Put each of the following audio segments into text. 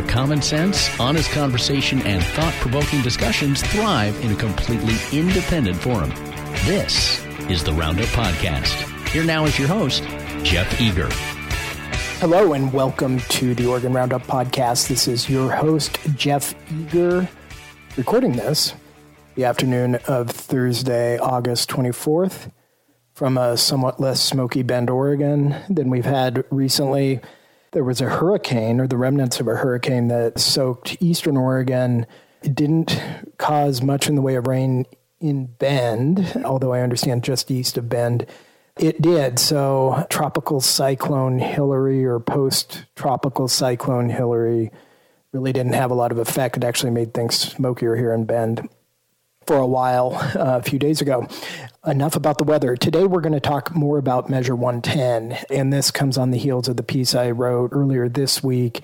where common sense, honest conversation, and thought provoking discussions thrive in a completely independent forum. This is the Roundup Podcast. Here now is your host, Jeff Eager. Hello, and welcome to the Oregon Roundup Podcast. This is your host, Jeff Eager, recording this the afternoon of Thursday, August 24th, from a somewhat less smoky Bend, Oregon than we've had recently. There was a hurricane, or the remnants of a hurricane, that soaked eastern Oregon. It didn't cause much in the way of rain in Bend, although I understand just east of Bend. It did. So, tropical cyclone Hilary or post tropical cyclone Hilary really didn't have a lot of effect. It actually made things smokier here in Bend for a while uh, a few days ago. Enough about the weather. Today we're going to talk more about Measure 110, and this comes on the heels of the piece I wrote earlier this week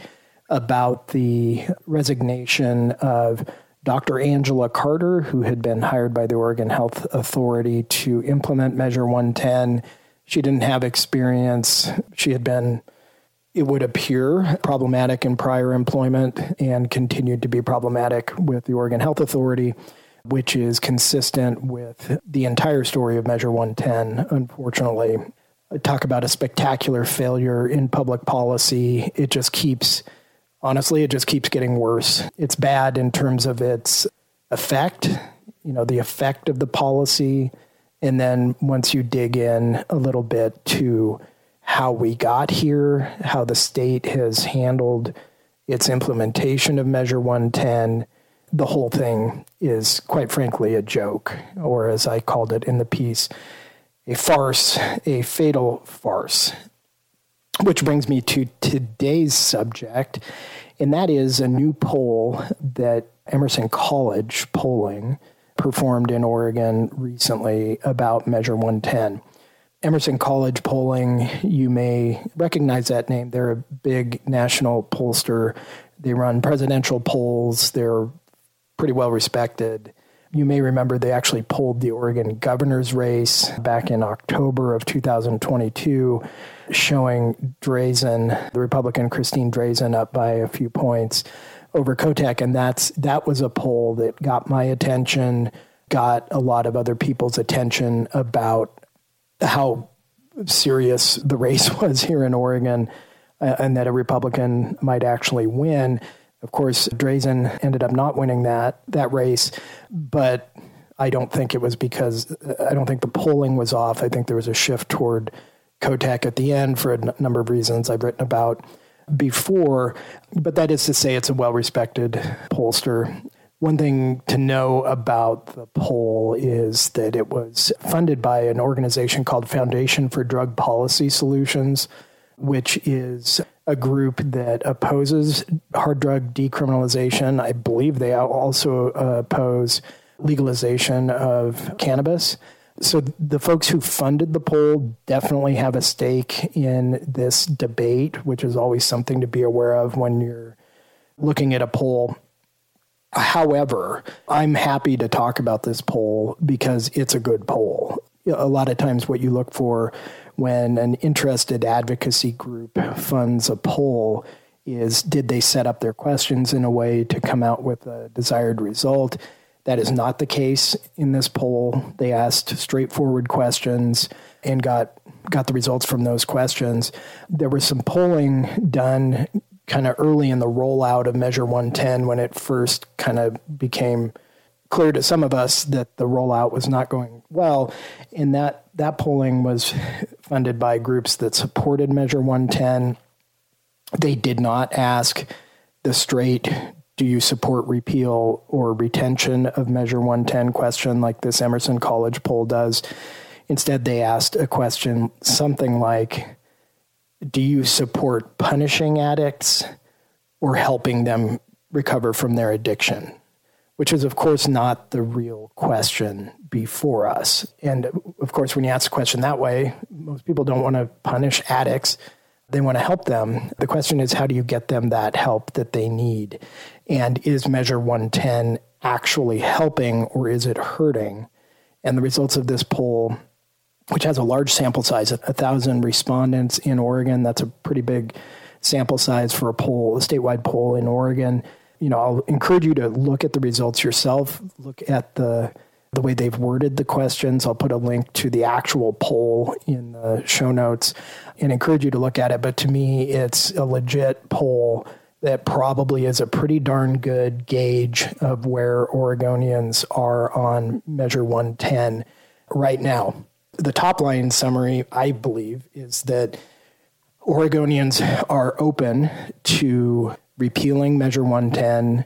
about the resignation of Dr. Angela Carter, who had been hired by the Oregon Health Authority to implement Measure 110. She didn't have experience. She had been, it would appear, problematic in prior employment and continued to be problematic with the Oregon Health Authority which is consistent with the entire story of Measure 110, unfortunately. Talk about a spectacular failure in public policy. It just keeps, honestly, it just keeps getting worse. It's bad in terms of its effect, you know, the effect of the policy. And then once you dig in a little bit to how we got here, how the state has handled its implementation of Measure 110, the whole thing is, quite frankly, a joke, or as I called it in the piece, a farce, a fatal farce. Which brings me to today's subject, and that is a new poll that Emerson College polling performed in Oregon recently about Measure 110. Emerson College polling, you may recognize that name. They're a big national pollster. They run presidential polls. They're pretty well respected. You may remember they actually pulled the Oregon governor's race back in October of 2022, showing Drazan, the Republican Christine Drazan, up by a few points over Kotek. And that's that was a poll that got my attention, got a lot of other people's attention about how serious the race was here in Oregon uh, and that a Republican might actually win. Of course, Drazan ended up not winning that that race, but I don't think it was because I don't think the polling was off. I think there was a shift toward Kotek at the end for a n- number of reasons I've written about before. But that is to say, it's a well respected pollster. One thing to know about the poll is that it was funded by an organization called Foundation for Drug Policy Solutions, which is a group that opposes hard drug decriminalization. I believe they also uh, oppose legalization of cannabis. So the folks who funded the poll definitely have a stake in this debate, which is always something to be aware of when you're looking at a poll. However, I'm happy to talk about this poll because it's a good poll. A lot of times, what you look for when an interested advocacy group funds a poll is did they set up their questions in a way to come out with a desired result? That is not the case in this poll. They asked straightforward questions and got got the results from those questions. There was some polling done kind of early in the rollout of Measure 110 when it first kind of became clear to some of us that the rollout was not going well. And that, that polling was funded by groups that supported Measure 110. They did not ask the straight, do you support repeal or retention of Measure 110 question like this Emerson College poll does. Instead, they asked a question something like, do you support punishing addicts or helping them recover from their addiction? Which is, of course, not the real question before us. And of course, when you ask a question that way, most people don't want to punish addicts. They want to help them. The question is, how do you get them that help that they need? And is Measure 110 actually helping or is it hurting? And the results of this poll, which has a large sample size, a thousand respondents in Oregon, that's a pretty big sample size for a poll, a statewide poll in Oregon. You know, I'll encourage you to look at the results yourself. Look at the the way they've worded the questions. I'll put a link to the actual poll in the show notes and encourage you to look at it. But to me, it's a legit poll that probably is a pretty darn good gauge of where Oregonians are on Measure 110 right now. The top line summary, I believe, is that Oregonians are open to repealing Measure 110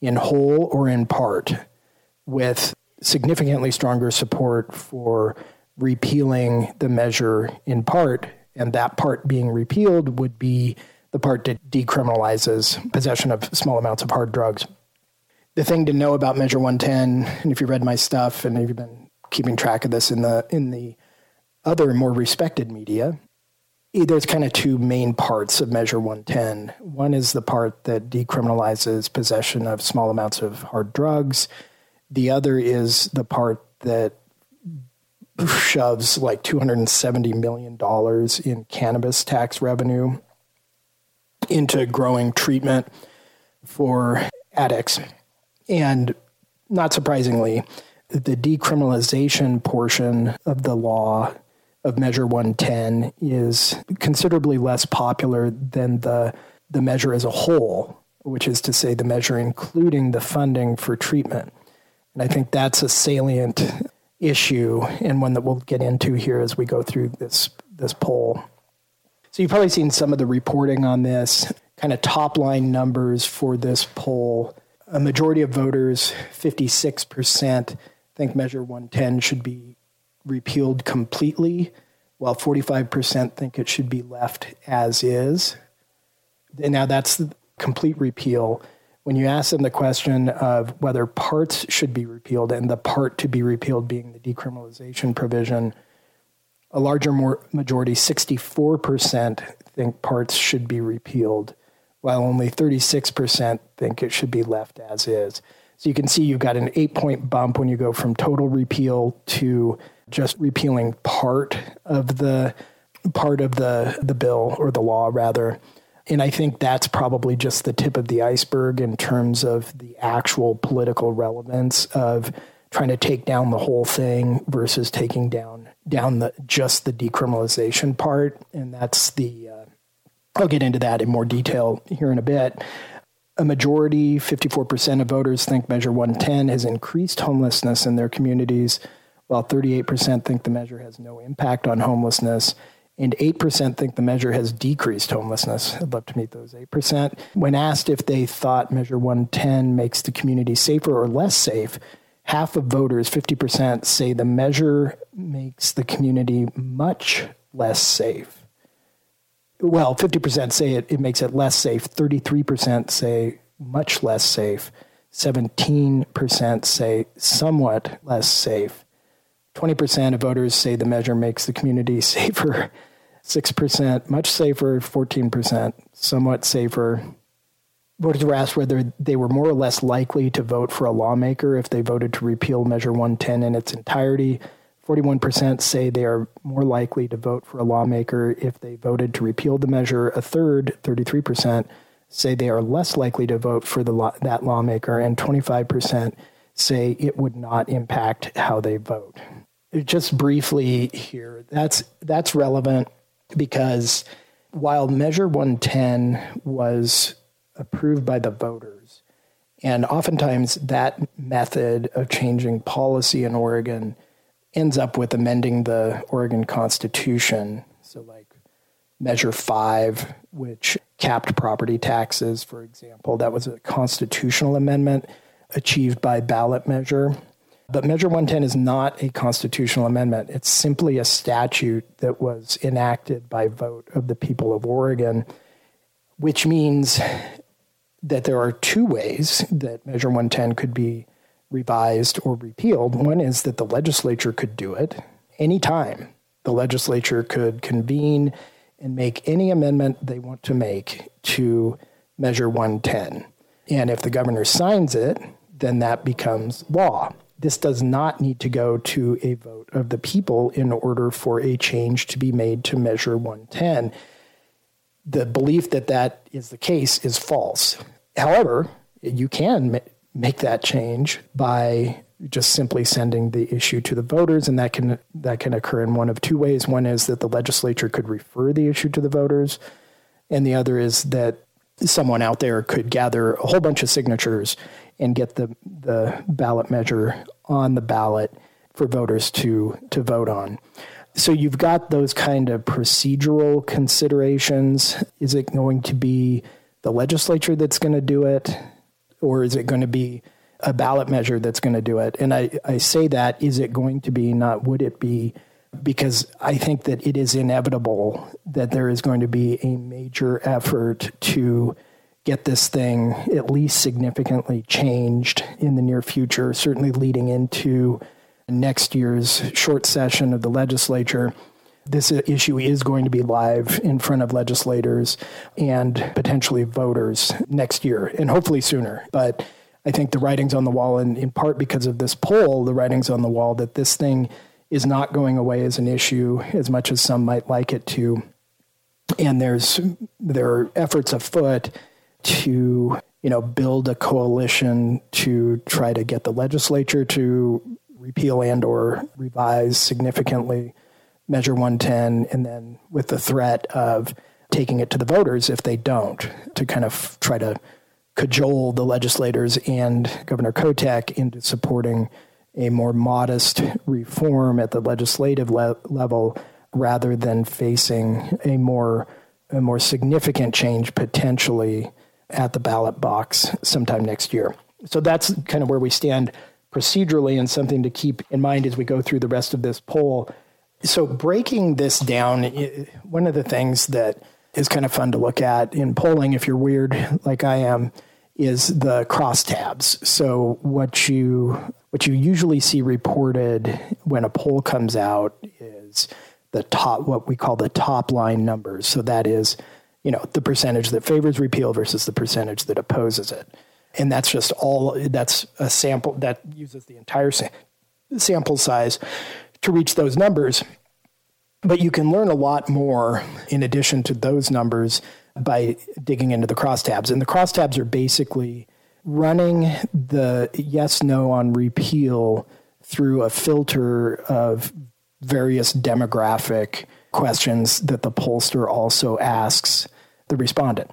in whole or in part, with significantly stronger support for repealing the measure in part, and that part being repealed would be the part that decriminalizes possession of small amounts of hard drugs. The thing to know about Measure 110, and if you read my stuff and if you've been keeping track of this in the in the other more respected media, there's kind of two main parts of Measure 110. One is the part that decriminalizes possession of small amounts of hard drugs. The other is the part that shoves like $270 million in cannabis tax revenue into growing treatment for addicts. And not surprisingly, the decriminalization portion of the law of Measure 110 is considerably less popular than the, the measure as a whole, which is to say, the measure including the funding for treatment. And I think that's a salient issue and one that we'll get into here as we go through this, this poll. So you've probably seen some of the reporting on this, kind of top line numbers for this poll. A majority of voters, 56%, think Measure 110 should be repealed completely, while 45% think it should be left as is. And now that's the complete repeal. When you ask them the question of whether parts should be repealed, and the part to be repealed being the decriminalization provision, a larger more majority, 64%, think parts should be repealed, while only 36% think it should be left as is. So you can see you've got an eight point bump when you go from total repeal to just repealing part of the part of the, the bill or the law rather. And I think that's probably just the tip of the iceberg in terms of the actual political relevance of trying to take down the whole thing versus taking down down the just the decriminalization part and that's the uh, I'll get into that in more detail here in a bit. A majority, 54% of voters think Measure 110 has increased homelessness in their communities, while 38% think the measure has no impact on homelessness, and 8% think the measure has decreased homelessness. I'd love to meet those 8%. When asked if they thought Measure 110 makes the community safer or less safe, half of voters, 50%, say the measure makes the community much less safe. Well, 50% say it, it makes it less safe, 33% say much less safe, 17% say somewhat less safe, 20% of voters say the measure makes the community safer, 6% much safer, 14% somewhat safer, Voters were asked whether they were more or less likely to vote for a lawmaker if they voted to repeal Measure 110 in its entirety. 41% say they are more likely to vote for a lawmaker if they voted to repeal the measure. A third, 33%, say they are less likely to vote for the law, that lawmaker, and 25% say it would not impact how they vote. Just briefly here, that's that's relevant because while Measure 110 was approved by the voters. And oftentimes, that method of changing policy in Oregon ends up with amending the Oregon Constitution. So, like Measure 5, which capped property taxes, for example, that was a constitutional amendment achieved by ballot measure. But Measure 110 is not a constitutional amendment. It's simply a statute that was enacted by vote of the people of Oregon, which means that there are two ways that Measure 110 could be revised or repealed. One is that the legislature could do it anytime. The legislature could convene and make any amendment they want to make to Measure 110. And if the governor signs it, then that becomes law. This does not need to go to a vote of the people in order for a change to be made to Measure 110 the belief that that is the case is false. However, you can ma- make that change by just simply sending the issue to the voters, and that can that can occur in one of two ways. One is that the legislature could refer the issue to the voters, and the other is that someone out there could gather a whole bunch of signatures and get the the ballot measure on the ballot for voters to to vote on. So you've got those kind of procedural considerations. Is it going to be the legislature that's going to do it, or is it going to be a ballot measure that's going to do it? And I, I say that is it going to be, not would it be, because I think that it is inevitable that there is going to be a major effort to get this thing at least significantly changed in the near future, certainly leading into next year's short session of the legislature. This issue is going to be live in front of legislators and potentially voters next year, and hopefully sooner. But I think the writing's on the wall, and in part because of this poll, the writing's on the wall that this thing is not going away as an issue as much as some might like it to. And there's there are efforts afoot to you know build a coalition to try to get the legislature to repeal and or revise significantly measure 110 and then with the threat of taking it to the voters if they don't to kind of try to cajole the legislators and Governor Kotek into supporting a more modest reform at the legislative le- level rather than facing a more a more significant change potentially at the ballot box sometime next year. So that's kind of where we stand procedurally and something to keep in mind as we go through the rest of this poll. So, breaking this down, one of the things that is kind of fun to look at in polling, if you're weird like I am, is the crosstabs. So, what you what you usually see reported when a poll comes out is the top, what we call the top line numbers. So that is, you know, the percentage that favors repeal versus the percentage that opposes it. And that's just all that's a sample that uses the entire sa- sample size to reach those numbers. But you can learn a lot more in addition to those numbers by digging into the crosstabs and the crosstabs are basically running the yes no on repeal through a filter of various demographic questions that the pollster also asks the respondent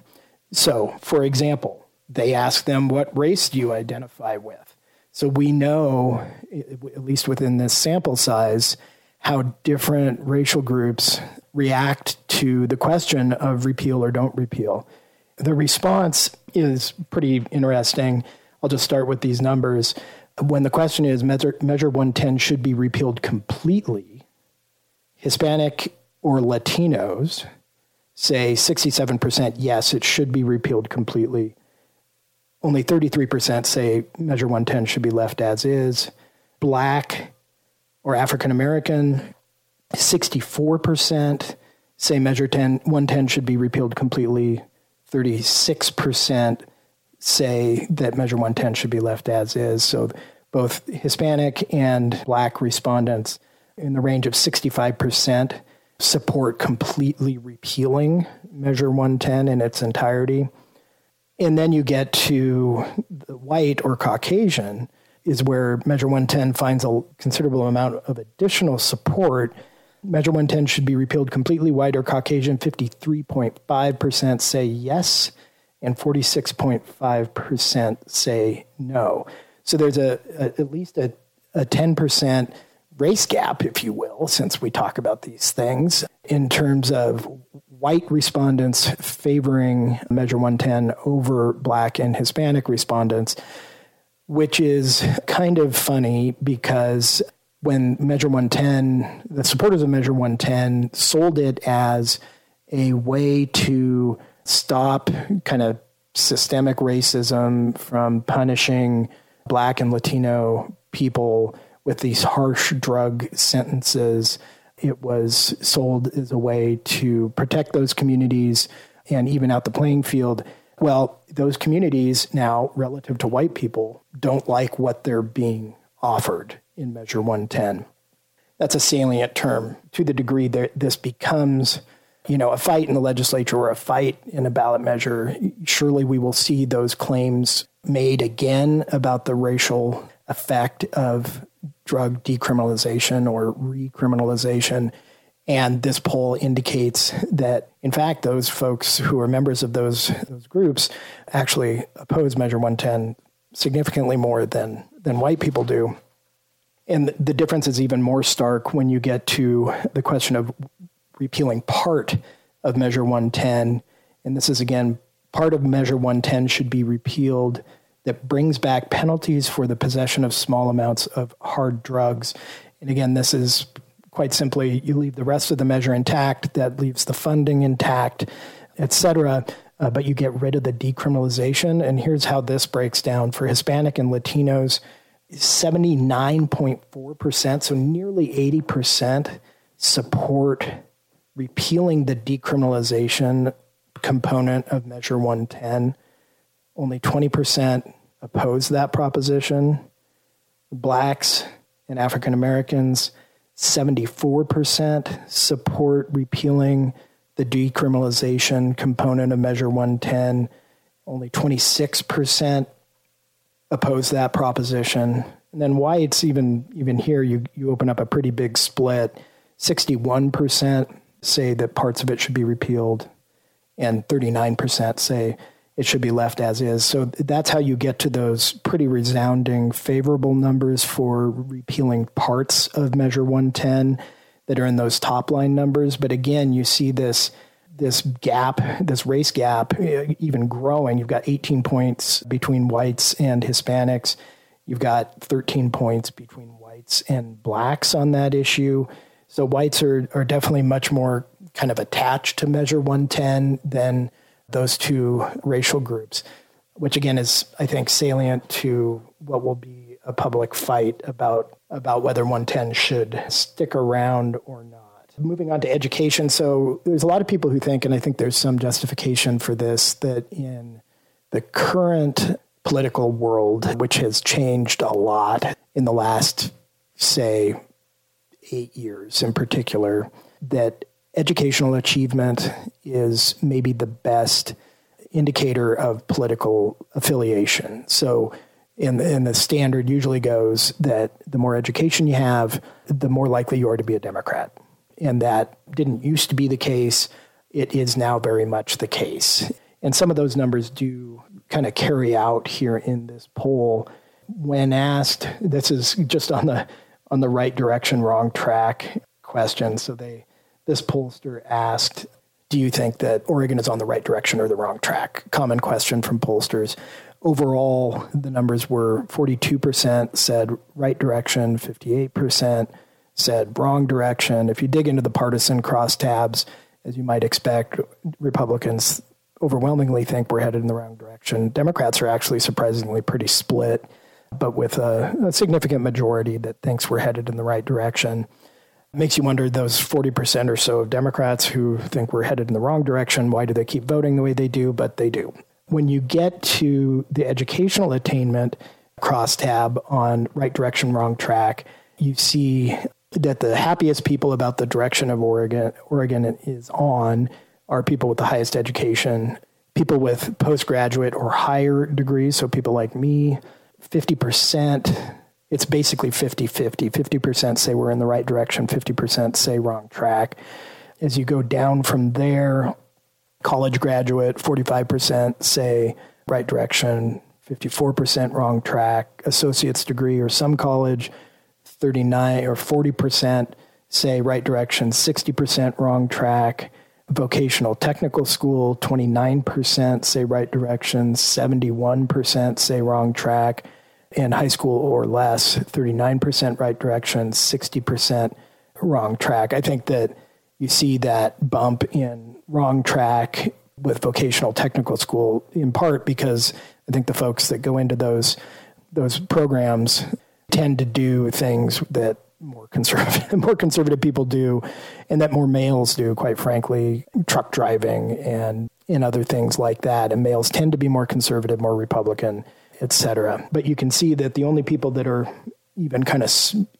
so for example they ask them, What race do you identify with? So we know, at least within this sample size, how different racial groups react to the question of repeal or don't repeal. The response is pretty interesting. I'll just start with these numbers. When the question is Measure, measure 110 should be repealed completely, Hispanic or Latinos say 67% yes, it should be repealed completely only 33% say Measure 110 should be left as is. Black or African American, 64% say Measure 10, 110 should be repealed completely. 36% say that Measure 110 should be left as is. So both Hispanic and Black respondents in the range of 65% support completely repealing Measure 110 in its entirety. And then you get to the white or Caucasian, is where Measure 110 finds a considerable amount of additional support. Measure 110 should be repealed completely. White or Caucasian, 53.5% say yes, and 46.5% say no. So there's a, a at least a, a 10% race gap, if you will, since we talk about these things, in terms of white respondents favoring Measure 110 over black and Hispanic respondents, which is kind of funny because when Measure 110, the supporters of Measure 110 sold it as a way to stop kind of systemic racism from punishing black and Latino people with these harsh drug sentences it was sold as a way to protect those communities and even out the playing field. Well, those communities now, relative to white people, don't like what they're being offered in Measure 110. That's a salient term to the degree that this becomes you know, a fight in the legislature or a fight in a ballot measure, surely we will see those claims made again about the racial effect of drug decriminalization or recriminalization. And this poll indicates that, in fact, those folks who are members of those, those groups actually oppose Measure 110 significantly more than, than white people do. And the difference is even more stark when you get to the question of repealing part of Measure 110. And this is, again, part of Measure 110 should be repealed that brings back penalties for the possession of small amounts of hard drugs. And again, this is quite simply you leave the rest of the measure intact, that leaves the funding intact, et cetera. Uh, but you get rid of the decriminalization. And here's how this breaks down for Hispanic and Latinos 79.4%, so nearly 80% support repealing the decriminalization component of Measure 110. Only 20% oppose that proposition. Blacks and African Americans, 74% support repealing the decriminalization component of Measure 110. Only 26% oppose that proposition. And then whites, even even here, you, you open up a pretty big split. 61% say that parts of it should be repealed, and 39% say it should be left as is. So that's how you get to those pretty resounding favorable numbers for repealing parts of Measure 110 that are in those top line numbers. But again, you see this this gap, this race gap, eh, even growing. You've got 18 points between whites and Hispanics. You've got 13 points between whites and blacks on that issue. So whites are, are definitely much more kind of attached to Measure 110 than those two racial groups, which again is, I think, salient to what will be a public fight about, about whether 110 should stick around or not. Moving on to education. So there's a lot of people who think, and I think there's some justification for this, that in the current political world, which has changed a lot in the last, say, eight years in particular, that educational achievement is maybe the best indicator of political affiliation. So, in the, the standard usually goes that the more education you have, the more likely you are to be a Democrat. And that didn't used to be the case. It is now very much the case. And some of those numbers do kind of carry out here in this poll. When asked, this is just on the on the right direction, wrong track question. So they this pollster asked, Do you think that Oregon is on the right direction or the wrong track? Common question from pollsters. Overall, the numbers were 42% said right direction, 58% said wrong direction. If you dig into the partisan crosstabs, as you might expect, Republicans overwhelmingly think we're headed in the wrong direction. Democrats are actually surprisingly pretty split, but with a, a significant majority that thinks we're headed in the right direction makes you wonder those 40% or so of Democrats who think we're headed in the wrong direction, why do they keep voting the way they do? But they do. When you get to the educational attainment crosstab on right direction, wrong track, you see that the happiest people about the direction of Oregon, Oregon is on are people with the highest education, people with postgraduate or higher degrees. So people like me, 50% it's basically 50 50. 50% say we're in the right direction, 50% say wrong track. As you go down from there, college graduate, 45% say right direction, 54% wrong track, associate's degree or some college, 39 or 40% say right direction, 60% wrong track. Vocational technical school, 29% say right direction, 71% say wrong track in high school or less, 39% right direction, 60% wrong track. I think that you see that bump in wrong track with vocational technical school in part because I think the folks that go into those those programs tend to do things that more conservative more conservative people do and that more males do quite frankly truck driving and and other things like that and males tend to be more conservative more republican etc. But you can see that the only people that are even kind of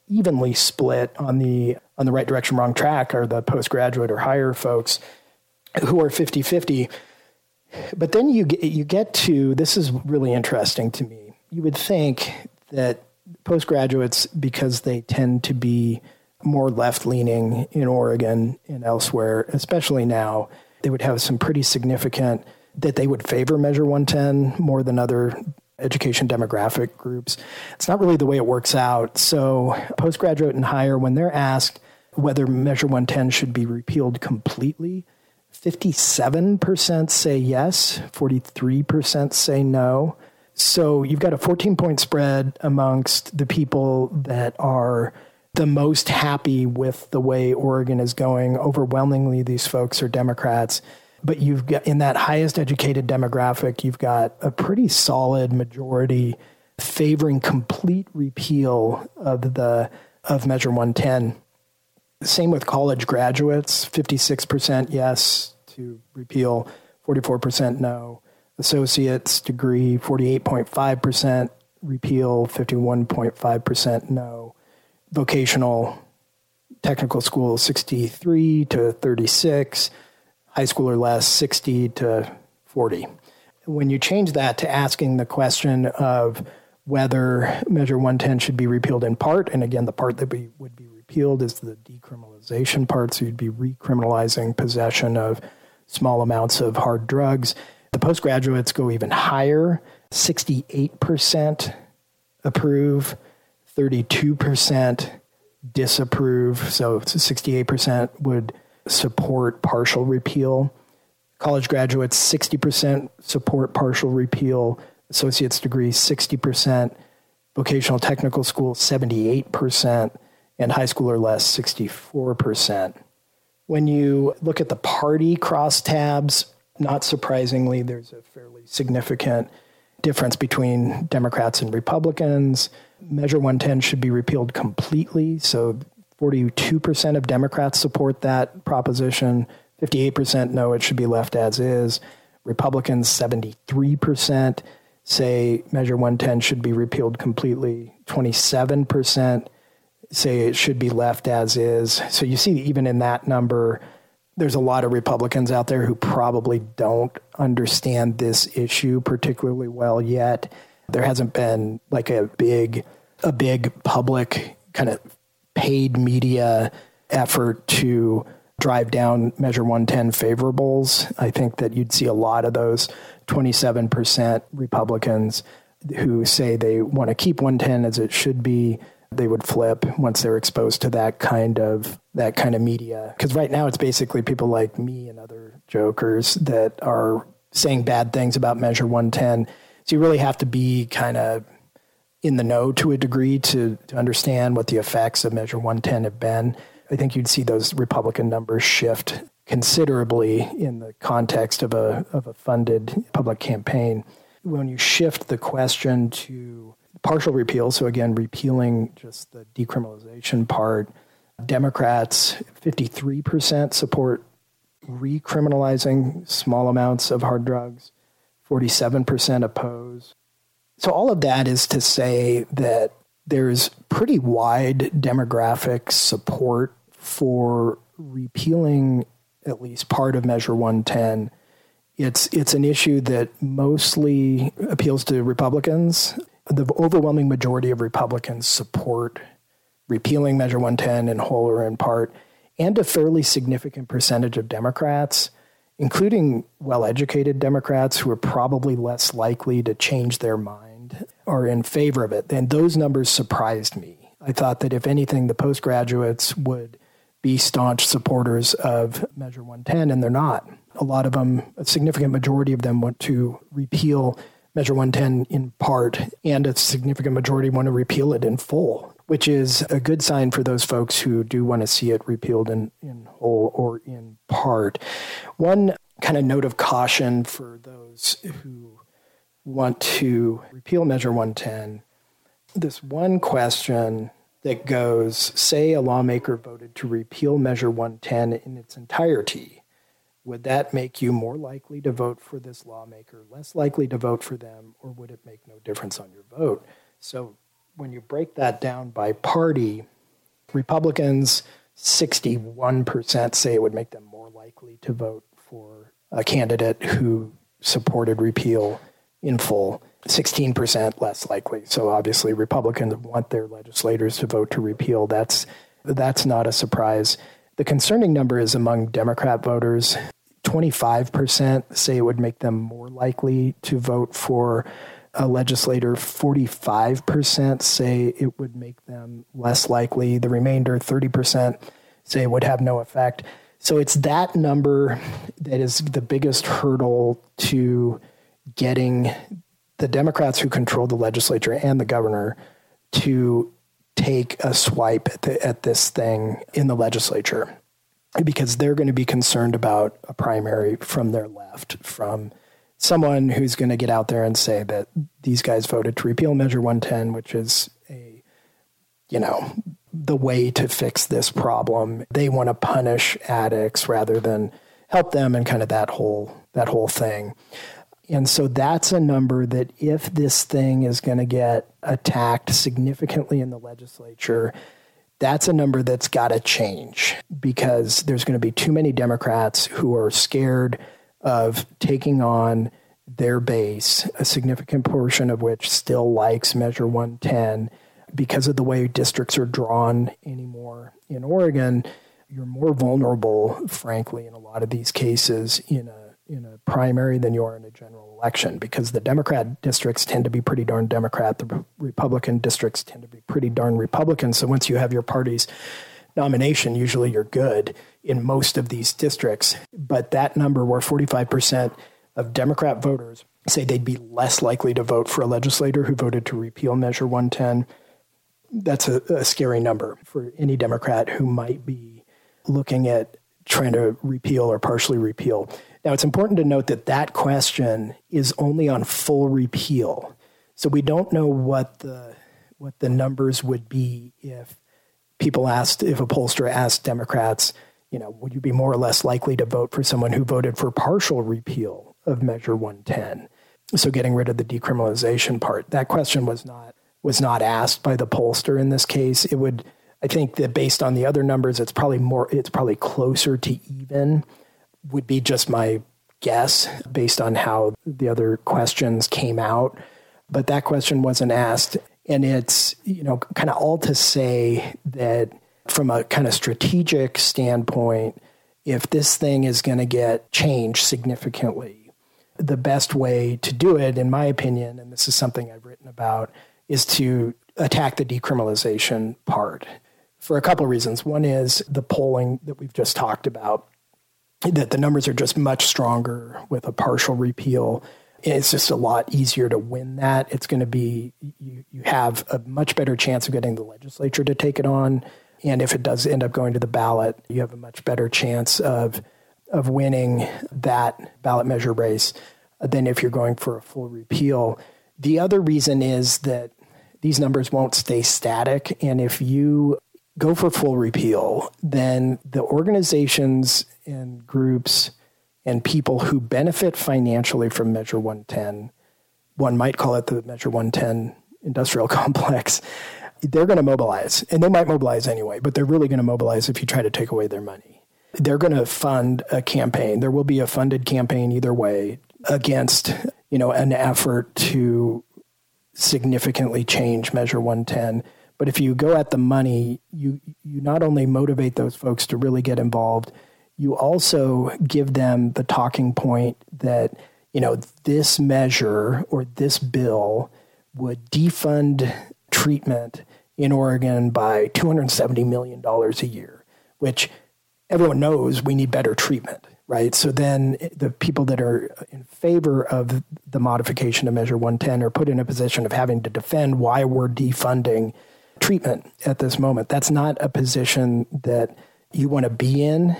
evenly split on the on the right direction wrong track are the postgraduate or higher folks who are 50 50. But then you get, you get to this is really interesting to me. You would think that postgraduates, because they tend to be more left leaning in Oregon and elsewhere, especially now, they would have some pretty significant that they would favor Measure 110 more than other education demographic groups. It's not really the way it works out. So, postgraduate and higher, when they're asked whether Measure 110 should be repealed completely, 57% say yes, 43% say no. So you've got a 14 point spread amongst the people that are the most happy with the way Oregon is going. Overwhelmingly, these folks are Democrats. But you've got in that highest educated demographic, you've got a pretty solid majority favoring complete repeal of the of Measure 110. Same with college graduates, 56% yes to repeal, 44% no. Associate's degree, 48.5% repeal, 51.5% no. Vocational technical school, 63 to 36. High school or less, 60 to 40. When you change that to asking the question of whether Measure 110 should be repealed in part, and again, the part that we would be repealed is the decriminalization part, so you'd be recriminalizing possession of small amounts of hard drugs. The postgraduates go even higher 68% approve, 32% disapprove. So 68% would support partial repeal. College graduates, 60% support partial repeal. Associate's degree, 60%. Vocational technical school, 78%. And high school or less, 64%. When you look at the party crosstabs, not surprisingly, there's a fairly significant difference between Democrats and Republicans. Measure 110 should be repealed completely. So 42% of Democrats support that proposition. 58% know it should be left as is. Republicans, 73% say Measure 110 should be repealed completely. 27% say it should be left as is. So you see, even in that number, there's a lot of Republicans out there who probably don't understand this issue particularly well yet. There hasn't been like a big a big public kind of paid media effort to drive down Measure 110 favorables. I think that you'd see a lot of those 27% Republicans who say they want to keep 110 as it should be they would flip once they're exposed to that kind of that kind of media because right now it's basically people like me and other jokers that are saying bad things about measure 110 so you really have to be kind of in the know to a degree to, to understand what the effects of measure 110 have been i think you'd see those republican numbers shift considerably in the context of a of a funded public campaign when you shift the question to partial repeal, so again, repealing just the decriminalization part. Democrats, 53% support recriminalizing small amounts of hard drugs, 47% oppose. So, all of that is to say that there's pretty wide demographic support for repealing at least part of Measure 110. It's, it's an issue that mostly appeals to Republicans the overwhelming majority of Republicans support repealing Measure 110 in whole or in part, and a fairly significant percentage of Democrats, including well educated Democrats who are probably less likely to change their mind, are in favor of it. And those numbers surprised me. I thought that if anything, the postgraduates would be staunch supporters of Measure 110, and they're not. A lot of them, a significant majority of them, want to repeal Measure 110 in part, and a significant majority want to repeal it in full, which is a good sign for those folks who do want to see it repealed in, in whole or in part. One kind of note of caution for those who want to repeal Measure 110 this one question that goes say a lawmaker voted to repeal Measure 110 in its entirety would that make you more likely to vote for this lawmaker, less likely to vote for them, or would it make no difference on your vote? So when you break that down by party, Republicans, 61% say it would make them more likely to vote for a candidate who supported repeal in full. 16% less likely. So obviously Republicans want their legislators to vote to repeal. That's that's not a surprise. The concerning number is among Democrat voters. 25% say it would make them more likely to vote for a legislator. 45% say it would make them less likely. The remainder, 30%, say it would have no effect. So it's that number that is the biggest hurdle to getting the Democrats who control the legislature and the governor to take a swipe at, the, at this thing in the legislature because they're going to be concerned about a primary from their left, from someone who's going to get out there and say that these guys voted to repeal Measure 110, which is a, you know, the way to fix this problem. They want to punish addicts rather than help them and kind of that whole that whole thing. And so that's a number that if this thing is going to get attacked significantly in the legislature, that's a number that's got to change because there's going to be too many Democrats who are scared of taking on their base, a significant portion of which still likes Measure 110 because of the way districts are drawn anymore in Oregon. You're more vulnerable, frankly, in a lot of these cases in a in a primary than you are in a general election because the Democrat districts tend to be pretty darn Democrat. The Republican districts tend to be pretty darn Republican. So once you have your party's nomination, usually you're good in most of these districts. But that number, where 45% of Democrat voters say they'd be less likely to vote for a legislator who voted to repeal Measure 110, that's a, a scary number for any Democrat who might be looking at trying to repeal or partially repeal now, it's important to note that that question is only on full repeal. So we don't know what the what the numbers would be if people asked if a pollster asked Democrats, you know, would you be more or less likely to vote for someone who voted for partial repeal of Measure 110? So getting rid of the decriminalization part. That question was not was not asked by the pollster in this case. It would I think that based on the other numbers, it's probably more it's probably closer to even would be just my guess based on how the other questions came out. But that question wasn't asked. And it's, you know, kind of all to say that from a kind of strategic standpoint, if this thing is going to get changed significantly, the best way to do it, in my opinion, and this is something I've written about, is to attack the decriminalization part for a couple of reasons. One is the polling that we've just talked about that the numbers are just much stronger with a partial repeal. It's just a lot easier to win that. It's going to be, you, you have a much better chance of getting the legislature to take it on. And if it does end up going to the ballot, you have a much better chance of, of winning that ballot measure race than if you're going for a full repeal. The other reason is that these numbers won't stay static. And if you go for full repeal, then the organizations and groups and people who benefit financially from Measure 110, one might call it the Measure 110 industrial complex, they're going to mobilize. And they might mobilize anyway, but they're really going to mobilize if you try to take away their money. They're going to fund a campaign. There will be a funded campaign either way against, you know, an effort to significantly change Measure 110 but if you go at the money, you you not only motivate those folks to really get involved, you also give them the talking point that you know this measure or this bill would defund treatment in Oregon by 270 million dollars a year, which everyone knows we need better treatment, right? So then the people that are in favor of the modification of Measure 110 are put in a position of having to defend why we're defunding treatment at this moment. That's not a position that you want to be in.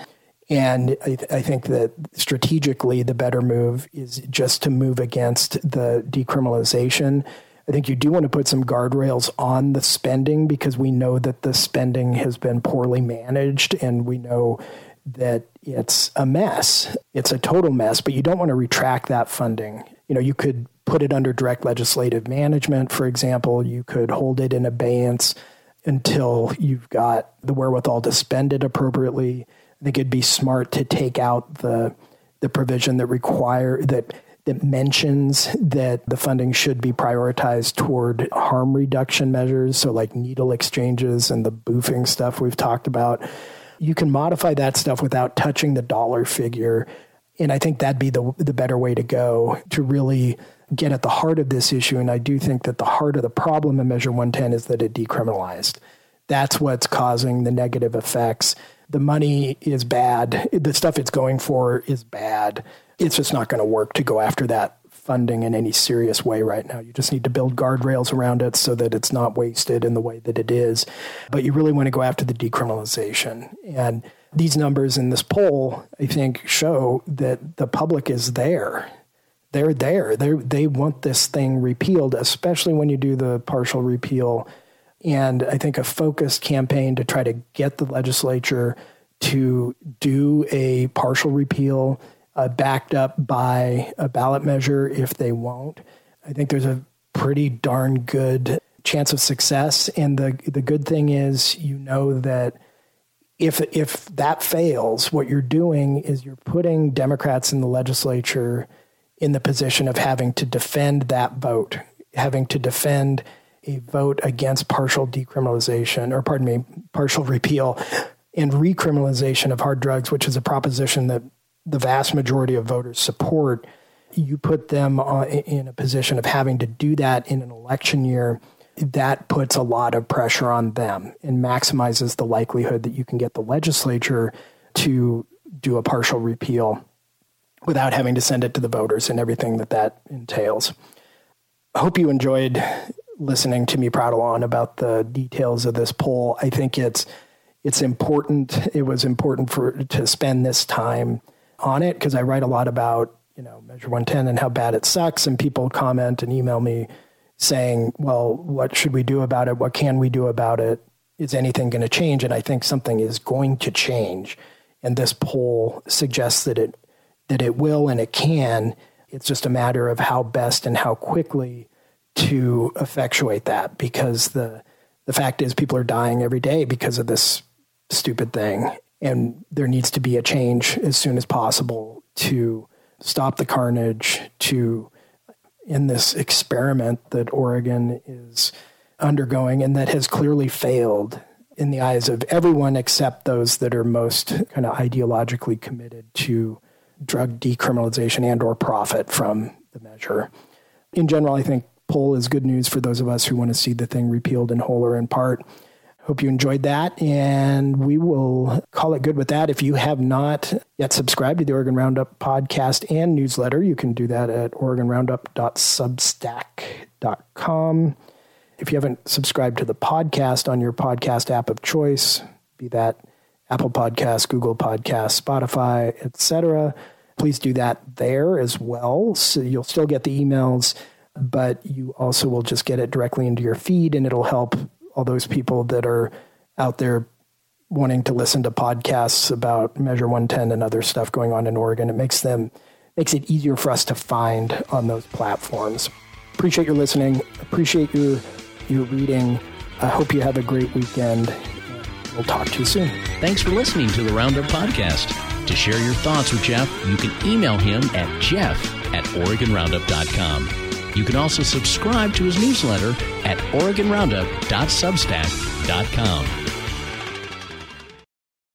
And I, th- I, think that strategically, the better move is just to move against the decriminalization. I think you do want to put some guardrails on the spending because we know that the spending has been poorly managed and we know that it's a mess. It's a total mess, but you don't want to retract that funding. You know, you could put it under direct legislative management, for example. You could hold it in abeyance until you've got the wherewithal to spend it appropriately. I think it'd be smart to take out the the provision that require that that mentions that the funding should be prioritized toward harm reduction measures, so like needle exchanges and the boofing stuff we've talked about. You can modify that stuff without touching the dollar figure. And I think that'd be the the better way to go to really get at the heart of this issue. And I do think that the heart of the problem in Measure 110 is that it decriminalized. That's what's causing the negative effects. The money is bad. The stuff it's going for is bad it's just not going to work to go after that funding in any serious way right now. You just need to build guardrails around it so that it's not wasted in the way that it is. But you really want to go after the decriminalization. And these numbers in this poll, I think, show that the public is there. They're there. They they want this thing repealed, especially when you do the partial repeal. And I think a focused campaign to try to get the legislature to do a partial repeal uh, backed up by a ballot measure if they won't. I think there's a pretty darn good chance of success. And the the good thing is, you know that if if that fails, what you're doing is you're putting Democrats in the legislature in the position of having to defend that vote, having to defend a vote against partial decriminalization, or pardon me, partial repeal and recriminalization of hard drugs, which is a proposition that the vast majority of voters support, you put them uh, in a position of having to do that in an election year. That puts a lot of pressure on them and maximizes the likelihood that you can get the legislature to do a partial repeal without having to send it to the voters and everything that that entails. I hope you enjoyed listening to me prattle on about the details of this poll. I think it's it's important. It was important for to spend this time on it because I write a lot about you know Measure 110 and how bad it sucks, and people comment and email me saying, "Well, what should we do about it? What can we do about it? Is anything going to change?" And I think something is going to change, and this poll suggests that it that it will and it can. It's just a matter of how best and how quickly to effectuate that because the the fact is people are dying every day because of this stupid thing and there needs to be a change as soon as possible to stop the carnage, to in this experiment that Oregon is undergoing and that has clearly failed in the eyes of everyone except those that are most kind of ideologically committed to drug decriminalization and or profit from the measure. In general, I think poll is good news for those of us who want to see the thing repealed in whole or in part. Hope you enjoyed that. And we will call it good with that. If you have not yet subscribed to the Oregon Roundup podcast and newsletter, you can do that at OregonRoundup.substack.com. If you haven't subscribed to the podcast on your podcast app of choice, be that Apple Podcasts, Google Podcasts, Spotify, etc., please do that there as well. So you'll still get the emails, but you also will just get it directly into your feed and it'll help all those people that are out there wanting to listen to podcasts about Measure 110 and other stuff going on in Oregon. It makes them makes it easier for us to find on those platforms. Appreciate your listening. Appreciate your your reading. I hope you have a great weekend. We'll talk to you soon. Thanks for listening to the Roundup Podcast. To share your thoughts with Jeff, you can email him at jeff at OregonRoundup.com. You can also subscribe to his newsletter at OregonRoundup.substack.com.